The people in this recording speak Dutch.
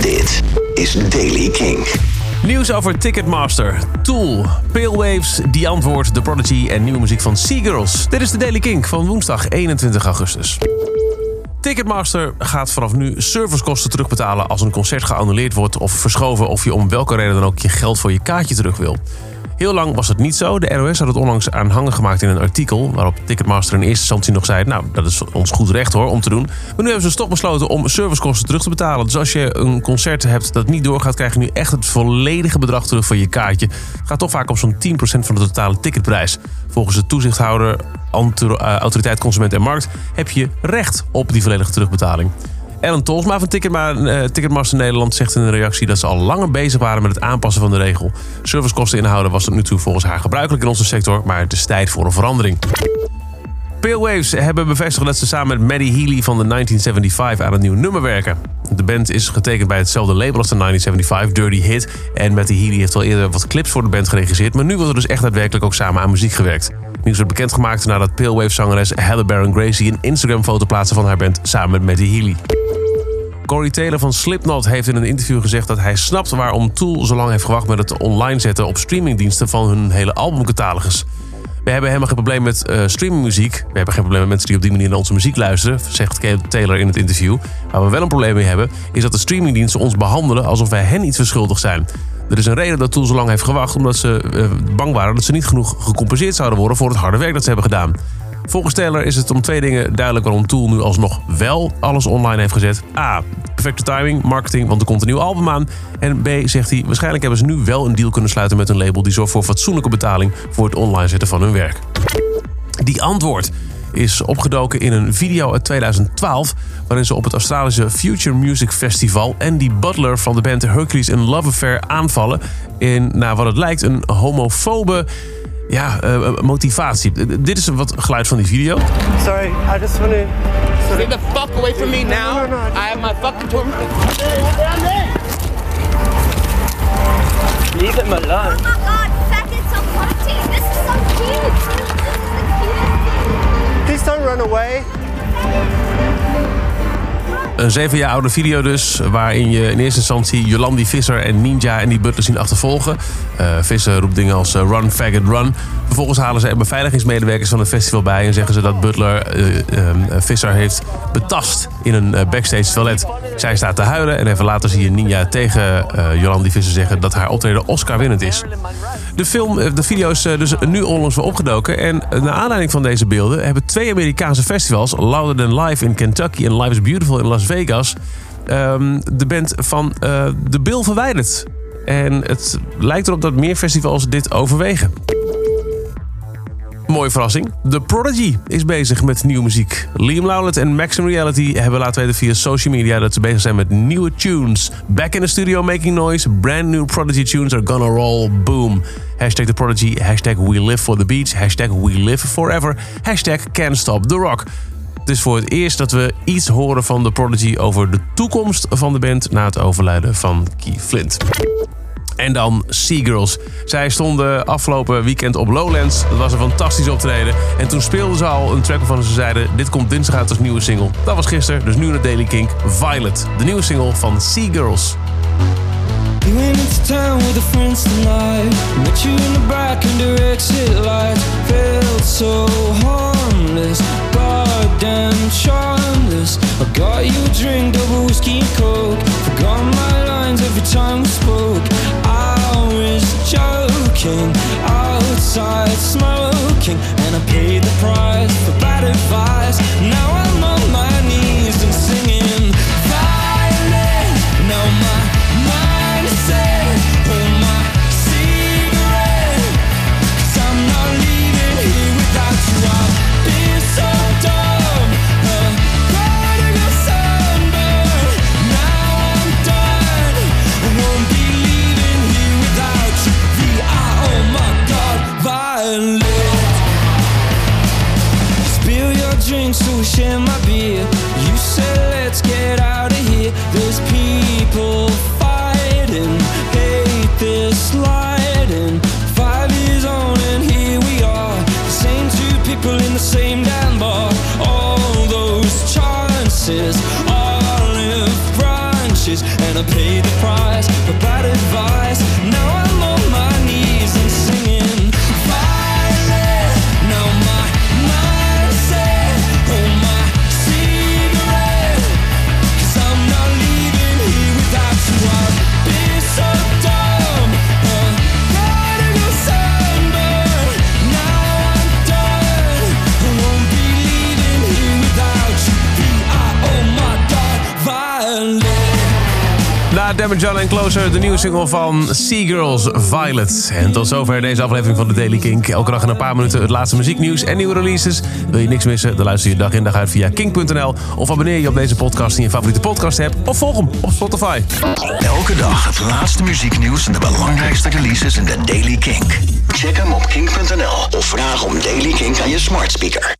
Dit is Daily King. Nieuws over Ticketmaster, Tool, Pale Waves, The Antwoord, The Prodigy en nieuwe muziek van Seagirls. Dit is de Daily Kink van woensdag 21 augustus. Ticketmaster gaat vanaf nu servicekosten terugbetalen als een concert geannuleerd wordt of verschoven of je om welke reden dan ook je geld voor je kaartje terug wil. Heel lang was het niet zo. De ROS had het onlangs aanhangen gemaakt in een artikel... waarop Ticketmaster in eerste instantie nog zei... nou, dat is ons goed recht hoor, om te doen. Maar nu hebben ze toch besloten om servicekosten terug te betalen. Dus als je een concert hebt dat niet doorgaat... krijg je nu echt het volledige bedrag terug voor je kaartje. Het gaat toch vaak om zo'n 10% van de totale ticketprijs. Volgens de toezichthouder, eh, Autoriteit Consument en Markt... heb je recht op die volledige terugbetaling. Ellen Tolsma van eh, Ticketmaster Nederland zegt in een reactie dat ze al langer bezig waren met het aanpassen van de regel. Servicekosten inhouden was tot nu toe volgens haar gebruikelijk in onze sector, maar het is tijd voor een verandering. Pale Waves hebben bevestigd dat ze samen met Maddie Healy van de 1975 aan een nieuw nummer werken. De band is getekend bij hetzelfde label als de 1975, Dirty Hit. En Maddie Healy heeft al eerder wat clips voor de band geregisseerd, maar nu wordt er dus echt daadwerkelijk ook samen aan muziek gewerkt. Nieuws werd bekendgemaakt nadat Pale Wave zangeres Heather Baron Gracie een Instagram foto plaatste van haar band samen met Maddie Healy. Corey Taylor van Slipknot heeft in een interview gezegd dat hij snapt waarom Tool zo lang heeft gewacht met het online zetten op streamingdiensten van hun hele albumcatalogus. We hebben helemaal geen probleem met uh, streamingmuziek. We hebben geen probleem met mensen die op die manier naar onze muziek luisteren, zegt Taylor in het interview. Waar we wel een probleem mee hebben, is dat de streamingdiensten ons behandelen alsof wij hen iets verschuldigd zijn. Er is een reden dat Tool zo lang heeft gewacht, omdat ze uh, bang waren dat ze niet genoeg gecompenseerd zouden worden voor het harde werk dat ze hebben gedaan. Volgens Taylor is het om twee dingen duidelijk waarom Tool nu alsnog wel alles online heeft gezet. A. Perfecte timing, marketing, want er komt een nieuw album aan. En B. zegt hij, waarschijnlijk hebben ze nu wel een deal kunnen sluiten met een label die zorgt voor fatsoenlijke betaling voor het online zetten van hun werk. Die antwoord is opgedoken in een video uit 2012... waarin ze op het Australische Future Music Festival... Andy Butler van de band Hercules in Love Affair aanvallen... in, naar wat het lijkt, een homofobe ja, uh, motivatie. Dit is wat geluid van die video. Sorry, I just want to... Get the fuck away from me now. No, no, no, I have my fucking tour. Leave him alone. Oh my god, it's so funny. This is so cute. This is the cutest. Please don't run away. Een zeven jaar oude video dus, waarin je in eerste instantie Jolandi Visser en Ninja en die Butler zien achtervolgen. Uh, Visser roept dingen als uh, run, faggot, run. Vervolgens halen ze er beveiligingsmedewerkers van het festival bij en zeggen ze dat Butler uh, Visser heeft betast in een backstage toilet. Zij staat te huilen en even later zie je Ninja tegen Jolandi Visser zeggen dat haar optreden Oscar-winnend is. De, film, de video is dus nu onlangs weer opgedoken en naar aanleiding van deze beelden hebben twee Amerikaanse festivals, Louder Than Live in Kentucky en Live is Beautiful in Las Vegas um, de band van de Bill verwijderd. En het lijkt erop dat meer festivals dit overwegen. Mooie verrassing. The Prodigy is bezig met nieuwe muziek. Liam Lowlett en Maxim Reality hebben laten weten via social media dat ze bezig zijn met nieuwe tunes. Back in the studio making noise. Brand new Prodigy tunes are gonna roll. Boom. Hashtag The Prodigy. Hashtag We Live for the Beach. Hashtag We Live Forever. Hashtag Can't Stop the Rock. Het is voor het eerst dat we iets horen van The Prodigy over de toekomst van de band na het overlijden van Keith Flint. En dan Seagirls. Zij stonden afgelopen weekend op Lowlands. Dat was een fantastisch optreden. En toen speelden ze al een track waarvan ze zeiden... dit komt dinsdag uit als nieuwe single. Dat was gisteren, dus nu naar Daily Kink. Violet, de nieuwe single van Seagirls. You town with the friends you in the joking Outside smoking And I paid the price for bad advice. Now I'm drinks to share my beer. You said let's get out of here. There's people fighting Hate this sliding. Five years on and here we are. The same two people in the same damn bar. All those chances Olive branches And I paid the price. Damage John en Closer, de nieuwe single van Seagirls Violet. En tot zover deze aflevering van de Daily Kink. Elke dag in een paar minuten het laatste muzieknieuws en nieuwe releases. Wil je niks missen? Dan luister je dag in dag uit via kink.nl. Of abonneer je op deze podcast in je favoriete podcast app. Of volg hem op Spotify. Elke dag het laatste muzieknieuws en de belangrijkste releases in de Daily Kink. Check hem op kink.nl of vraag om Daily Kink aan je smart speaker.